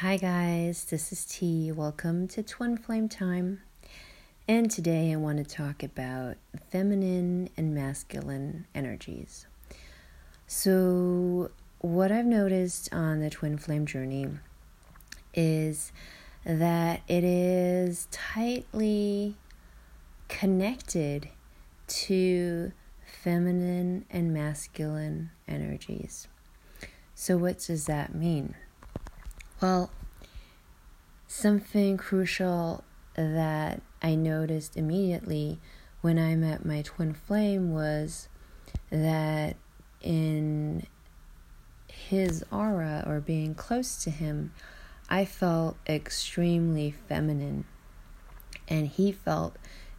Hi, guys, this is T. Welcome to Twin Flame Time. And today I want to talk about feminine and masculine energies. So, what I've noticed on the Twin Flame journey is that it is tightly connected to feminine and masculine energies. So, what does that mean? Well, something crucial that I noticed immediately when I met my twin flame was that in his aura or being close to him, I felt extremely feminine, and he felt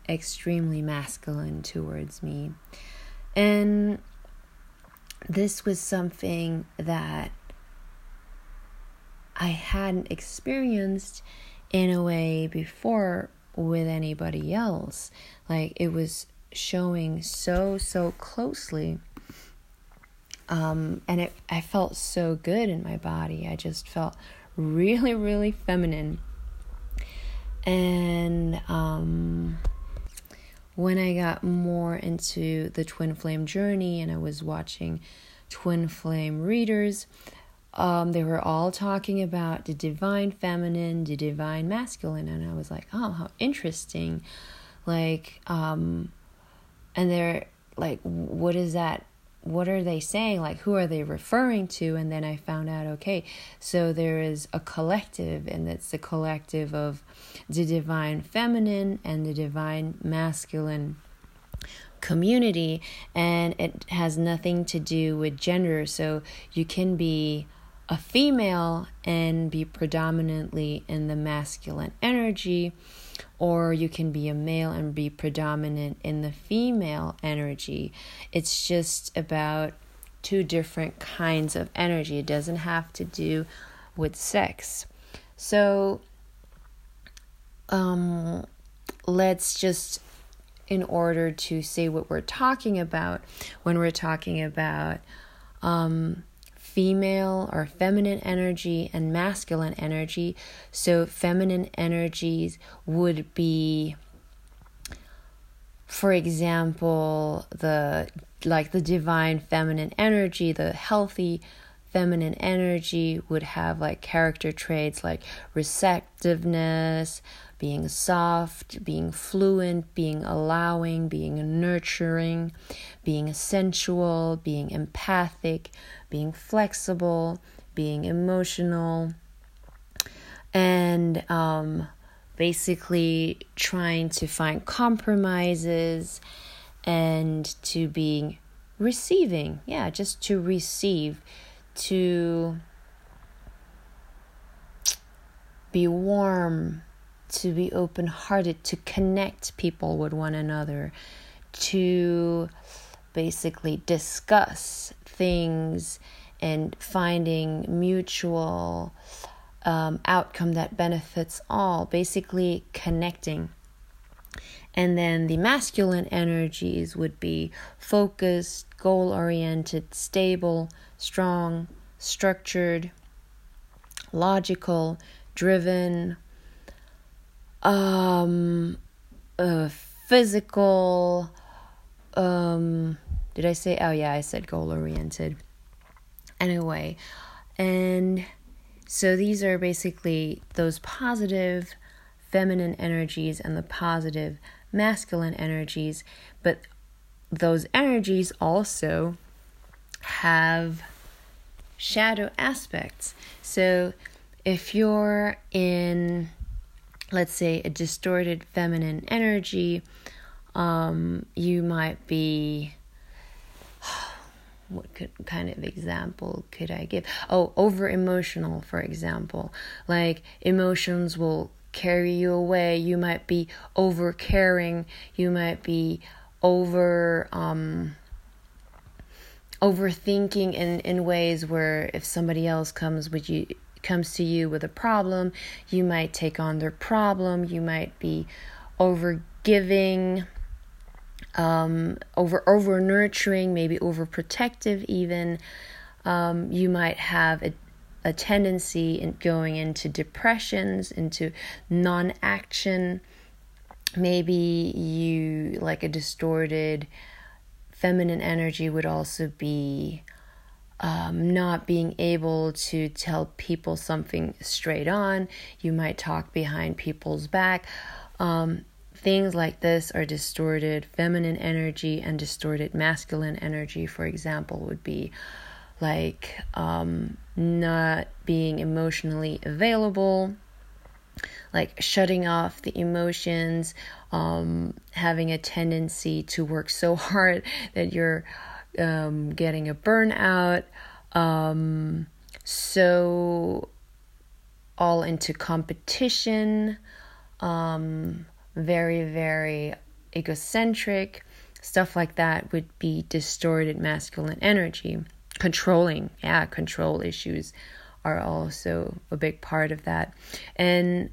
extremely masculine towards me. And this was something that I hadn't experienced in a way before with anybody else. Like it was showing so, so closely. Um, and it, I felt so good in my body. I just felt really, really feminine. And um, when I got more into the twin flame journey and I was watching twin flame readers, um, they were all talking about the divine feminine, the divine masculine, and I was like, oh, how interesting. Like, um, and they're like, what is that? What are they saying? Like, who are they referring to? And then I found out, okay, so there is a collective, and it's the collective of the divine feminine and the divine masculine community, and it has nothing to do with gender. So you can be a female and be predominantly in the masculine energy, or you can be a male and be predominant in the female energy. It's just about two different kinds of energy. It doesn't have to do with sex. So, um, let's just, in order to say what we're talking about, when we're talking about um, female or feminine energy and masculine energy. So, feminine energies would be, for example, the like the divine feminine energy, the healthy feminine energy would have like character traits like receptiveness, being soft, being fluent, being allowing, being nurturing, being sensual, being empathic, being flexible, being emotional, and um, basically trying to find compromises and to being receiving. Yeah, just to receive, to be warm, to be open hearted, to connect people with one another, to basically discuss things and finding mutual um, outcome that benefits all, basically connecting. And then the masculine energies would be focused, goal oriented, stable, strong, structured, logical, driven, um, uh, physical, um, did I say? Oh, yeah, I said goal oriented. Anyway, and so these are basically those positive feminine energies and the positive masculine energies, but those energies also have shadow aspects. So if you're in, let's say, a distorted feminine energy, um, you might be what could, kind of example could I give? Oh, over emotional, for example. Like emotions will carry you away. You might be over caring. You might be over um overthinking in in ways where if somebody else comes with you comes to you with a problem, you might take on their problem. You might be over giving um, over over nurturing, maybe overprotective even. Um, you might have a, a tendency in going into depressions, into non action. Maybe you like a distorted feminine energy would also be um, not being able to tell people something straight on. You might talk behind people's back. Um, things like this are distorted feminine energy and distorted masculine energy, for example, would be like um, not being emotionally available, like shutting off the emotions, um, having a tendency to work so hard that you're um, getting a burnout, um, so all into competition, um, very, very egocentric, stuff like that would be distorted masculine energy. Controlling, yeah, control issues are also a big part of that. And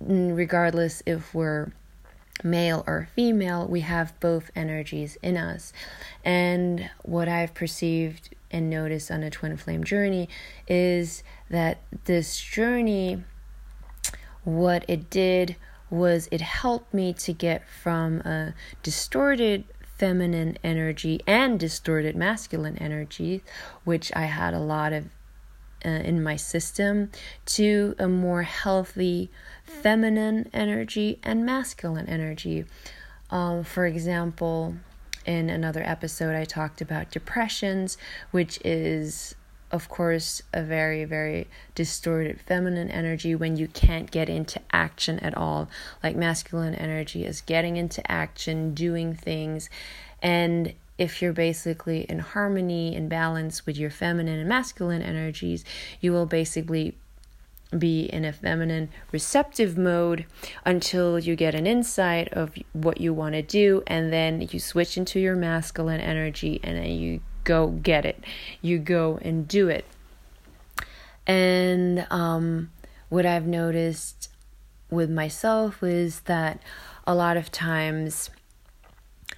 regardless if we're male or female, we have both energies in us. And what I've perceived and noticed on a twin flame journey is that this journey, what it did was it helped me to get from a distorted feminine energy and distorted masculine energy, which I had a lot of uh, in my system, to a more healthy feminine energy and masculine energy. Um, for example, in another episode, I talked about depressions, which is, of course, a very, very distorted feminine energy when you can't get into action at all. Like masculine energy is getting into action, doing things, and if you're basically in harmony and balance with your feminine and masculine energies, you will basically be in a feminine receptive mode until you get an insight of what you want to do and then you switch into your masculine energy and then you go get it. You go and do it. And um, what i've noticed with myself is that a lot of times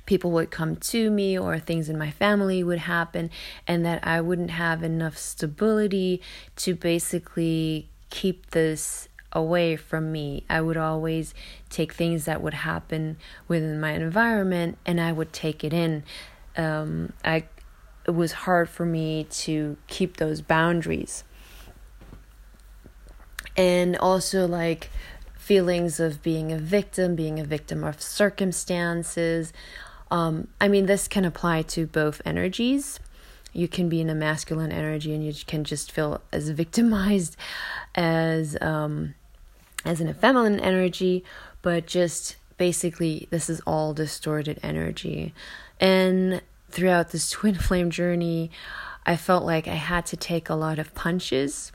people would come to me or things in my family would happen and that I wouldn't have enough stability to basically keep this away from me. I would always take things that would happen within my environment and I would take it in. Um, I it was hard for me to keep those boundaries. And also like feelings of being a victim, being a victim of circumstances. Um, I mean, this can apply to both energies. You can be in a masculine energy and you can just feel as victimized as um as in a feminine energy but just basically this is all distorted energy. And throughout this twin flame journey i felt like i had to take a lot of punches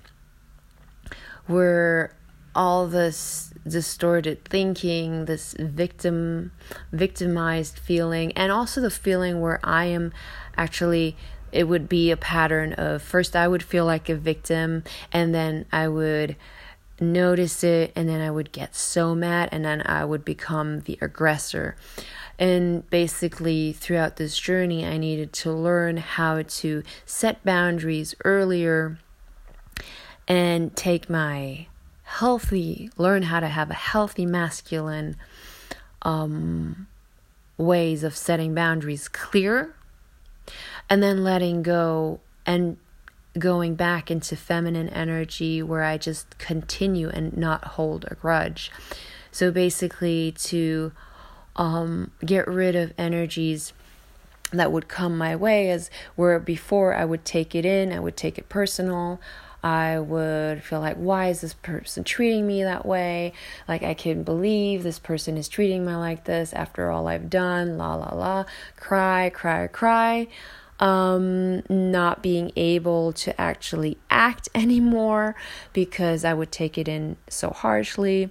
where all this distorted thinking this victim victimized feeling and also the feeling where i am actually it would be a pattern of first I would feel like a victim and then I would notice it and then I would get so mad and then I would become the aggressor. And basically, throughout this journey, I needed to learn how to set boundaries earlier and take my healthy, learn how to have a healthy masculine um, ways of setting boundaries clear and then letting go and going back into feminine energy where I just continue and not hold a grudge. So basically, to um, get rid of energies that would come my way, as where before I would take it in, I would take it personal. I would feel like, why is this person treating me that way? Like, I can't believe this person is treating me like this after all I've done. La la la. Cry, cry, cry um, not being able to actually act anymore because I would take it in so harshly.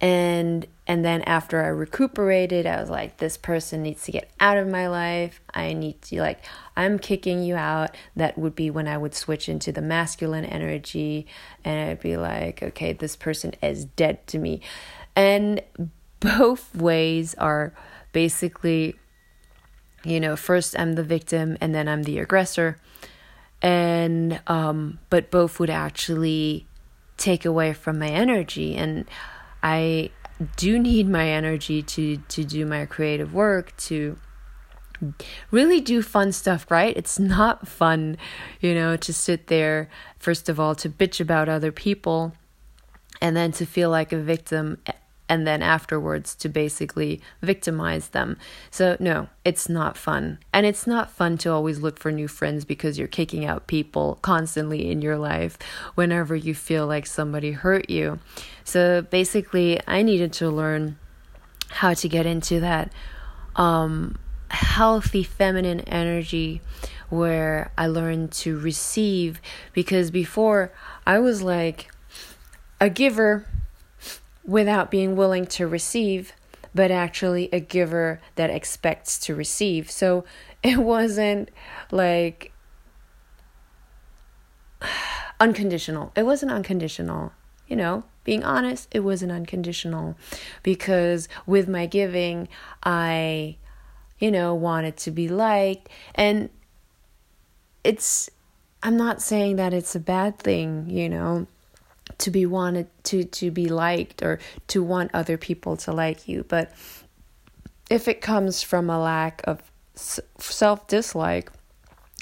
And and then after I recuperated, I was like, this person needs to get out of my life. I need to like I'm kicking you out. That would be when I would switch into the masculine energy and I'd be like, okay, this person is dead to me. And both ways are basically you know, first I'm the victim and then I'm the aggressor. and um but both would actually take away from my energy and I do need my energy to to do my creative work to really do fun stuff, right? It's not fun, you know, to sit there, first of all, to bitch about other people and then to feel like a victim and then afterwards to basically victimize them. So, no, it's not fun. And it's not fun to always look for new friends because you're kicking out people constantly in your life whenever you feel like somebody hurt you. So, basically, I needed to learn how to get into that um, healthy feminine energy where I learned to receive because before I was like a giver without being willing to receive, but actually a giver that expects to receive. So it wasn't like unconditional. It wasn't unconditional, you know. Being honest, it wasn't unconditional because with my giving, I you know, wanted to be liked. And it's, I'm not saying that it's a bad thing, you know, to be wanted to to be liked or to want other people to like you. But if it comes from a lack of self dislike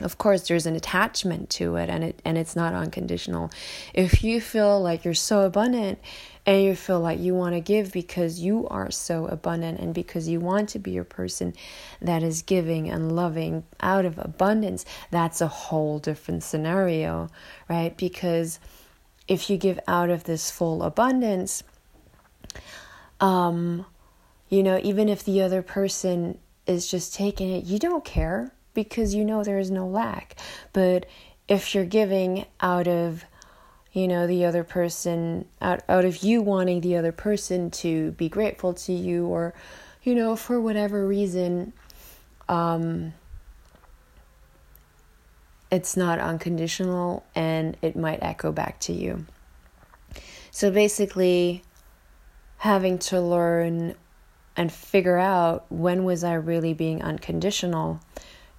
of course there's an attachment to it and it and it's not unconditional. If you feel like you're so abundant and you feel like you want to give because you are so abundant and because you want to be a person that is giving and loving out of abundance that's a whole different scenario right? Because if you give out of this full abundance um you know even if the other person is just taking it you don't care because you know there is no lack. But if you're giving out of you know the other person out out of you wanting the other person to be grateful to you or you know for whatever reason um it's not unconditional and it might echo back to you so basically having to learn and figure out when was I really being unconditional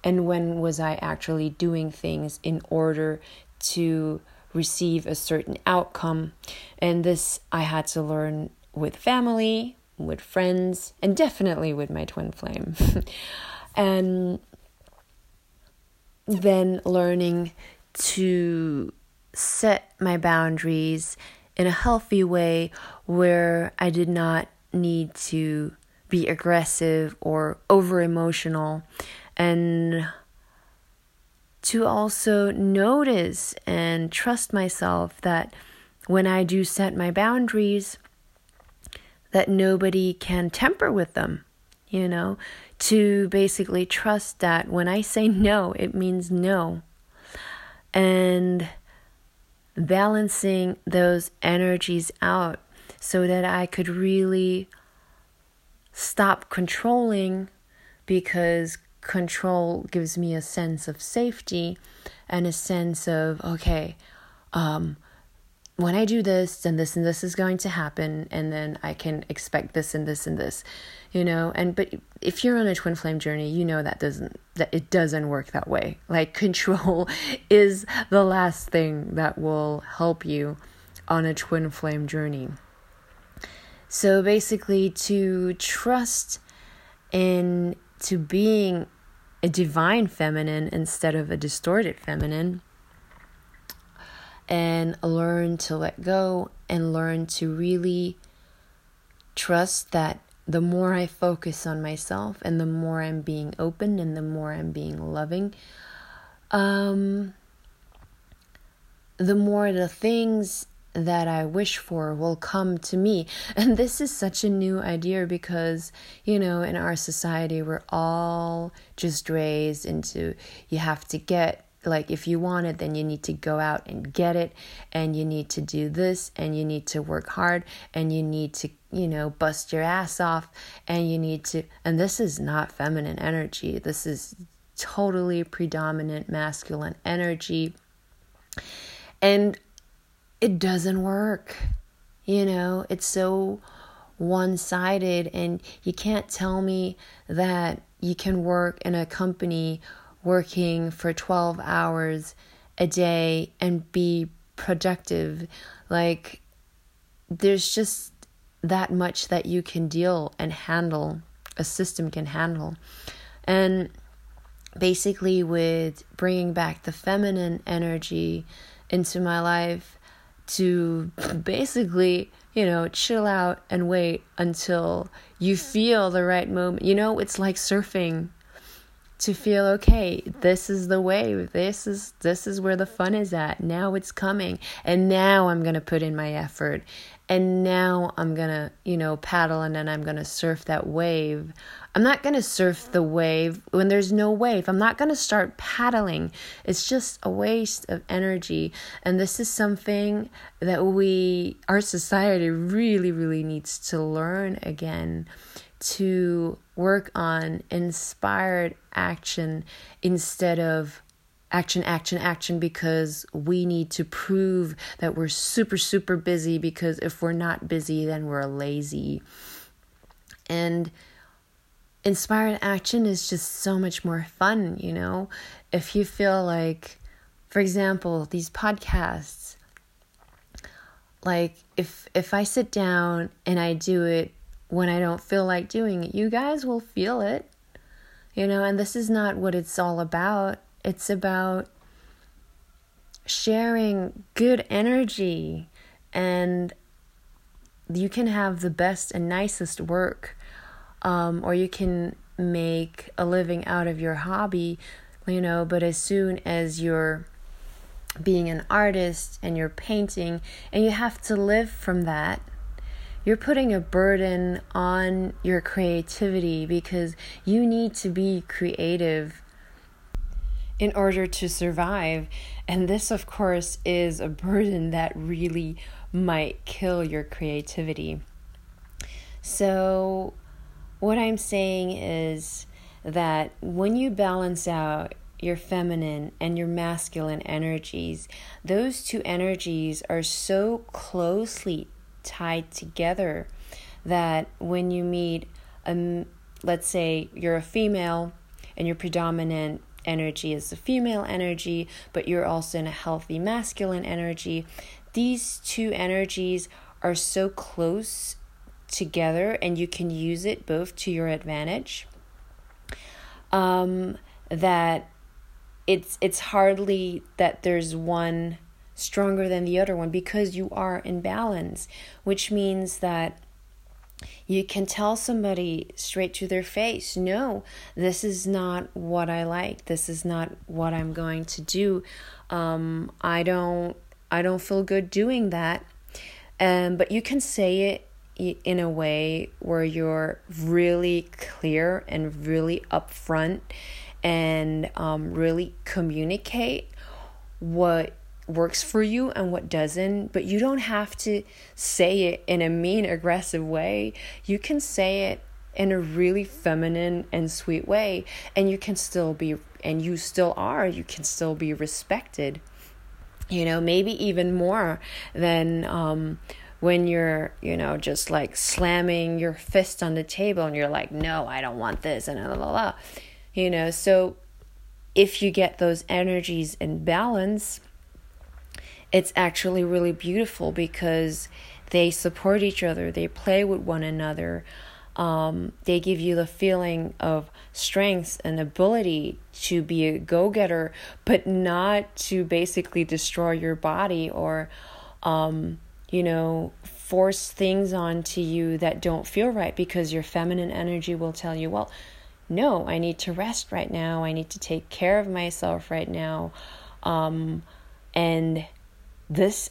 and when was I actually doing things in order to receive a certain outcome. And this I had to learn with family, with friends, and definitely with my twin flame. and then learning to set my boundaries in a healthy way where I did not need to be aggressive or over emotional and to also notice and trust myself that when I do set my boundaries, that nobody can temper with them, you know, to basically trust that when I say no, it means no. And balancing those energies out so that I could really stop controlling because control gives me a sense of safety and a sense of okay um when i do this then this and this is going to happen and then i can expect this and this and this you know and but if you're on a twin flame journey you know that doesn't that it doesn't work that way like control is the last thing that will help you on a twin flame journey so basically to trust in to being a divine feminine instead of a distorted feminine. And learn to let go and learn to really trust that the more I focus on myself and the more I'm being open and the more I'm being loving, um, the more the things that I wish for will come to me. And this is such a new idea because, you know, in our society, we're all just raised into you have to get, like, if you want it, then you need to go out and get it, and you need to do this, and you need to work hard, and you need to, you know, bust your ass off, and you need to, and this is not feminine energy. This is totally predominant masculine energy. And it doesn't work. You know, it's so one sided, and you can't tell me that you can work in a company working for 12 hours a day and be productive. Like, there's just that much that you can deal and handle, a system can handle. And basically, with bringing back the feminine energy into my life to basically, you know, chill out and wait until you feel the right moment. You know, it's like surfing to feel okay this is the wave this is this is where the fun is at. Now it's coming. And now i'm going to put in my effort. And now i'm going to you know paddle and then i'm going to surf that wave. I'm not going to surf the wave when there's no wave. I'm not going to start paddling. It's just a waste of energy. And this is something that we our society really really needs to learn again to work on inspired action instead of action, action, action because we need to prove that we're super, super busy because if we're not busy, then we're lazy. And inspired action is just so much more fun, you know? If you feel like, for example, these podcasts, like if if I sit down and I do it when I don't feel like doing it. You guys will feel it, you know, and this is not what it's all about. It's about sharing good energy and you can have the best and nicest work um, or you can make a living out of your hobby you know but as soon as you're being an artist and you're painting and you have to live from that you're putting a burden on your creativity because you need to be creative in order to survive. And this, of course, is a burden that really might kill your creativity. So, what I'm saying is that when you balance out your feminine and your masculine energies, those two energies are so closely tied together that when you meet um let's say you're a female and your predominant energy is the female energy but you're also in a healthy masculine energy these two energies are so close together and you can use it both to your advantage um, that it's it's hardly that there's one stronger than the other one because you are in balance, which means that you can tell somebody straight to their face, no, this is not what I like. This is not what I'm going to do. Um, I don't I don't feel good doing that. Um, but you can say it in a way where you're really clear and really upfront and um, really communicate what works for you and what doesn't, but you don't have to say it in a mean, aggressive way. You can say it in a really feminine and sweet way, and you can still be, and you still are, you can still be respected. You know, maybe even more than um, when you're, you know, just like slamming your fist on the table and you're like, no, I don't want this, and la la la. You know, so if you get those energies in balance, it's actually really beautiful because they support each other, they play with one another. Um, they give you the feeling of strength and ability to be a go getter, but not to basically destroy your body or, um, you know, force things onto you that don't feel right because your feminine energy will tell you, well, no, I need to rest right now. I need to take care of myself right now. Um, and this,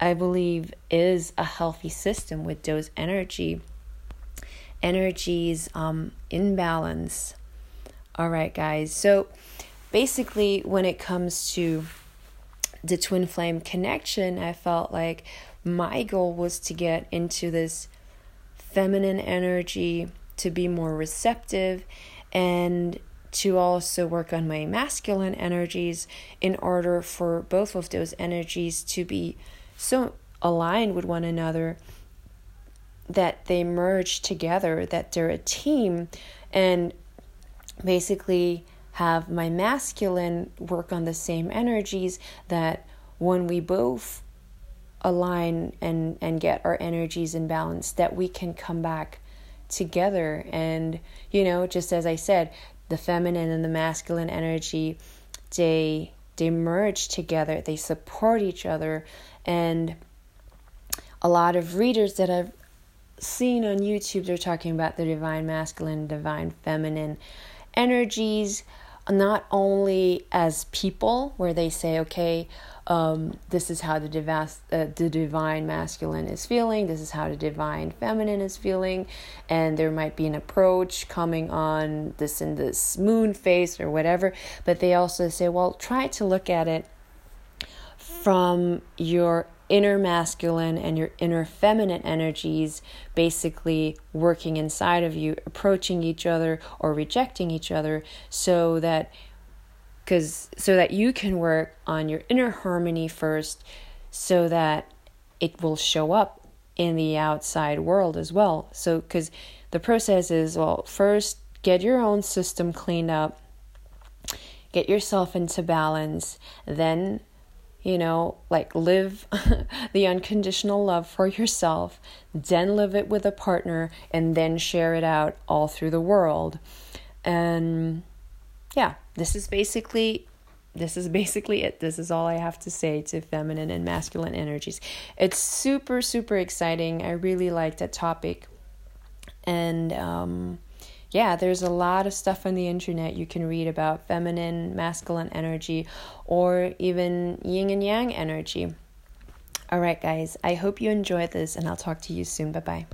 I believe, is a healthy system with those energy energies um, in balance. All right, guys. So basically, when it comes to the twin flame connection, I felt like my goal was to get into this feminine energy, to be more receptive, and to also work on my masculine energies in order for both of those energies to be so aligned with one another that they merge together, that they're a team, and basically have my masculine work on the same energies that when we both align and and get our energies in balance that we can come back together. And you know just as i said the feminine and the masculine energy they they merge together they support each other. And a lot of readers that i've seen on youtube they're talking about the divine masculine divine feminine energies not only as people where they say okay um, this is how the, divas, uh, the divine masculine is feeling, this is how the divine feminine is feeling, and there might be an approach coming on this in this moon phase or whatever. But they also say, well, try to look at it from your inner masculine and your inner feminine energies basically working inside of you, approaching each other or rejecting each other, so that because so that you can work on your inner harmony first so that it will show up in the outside world as well. So because the process is well first get your own system cleaned up get yourself into balance then you know like live the unconditional love for yourself then live it with a partner and then share it out all through the world and yeah, this is basically this is basically it. This is all I have to say to feminine and masculine energies. It's super super exciting. I really like that topic. And um yeah, there's a lot of stuff on the internet you can read about feminine, masculine energy, or even yin and yang energy. All right, guys, I hope you enjoyed this, and I'll talk to you soon. Bye bye.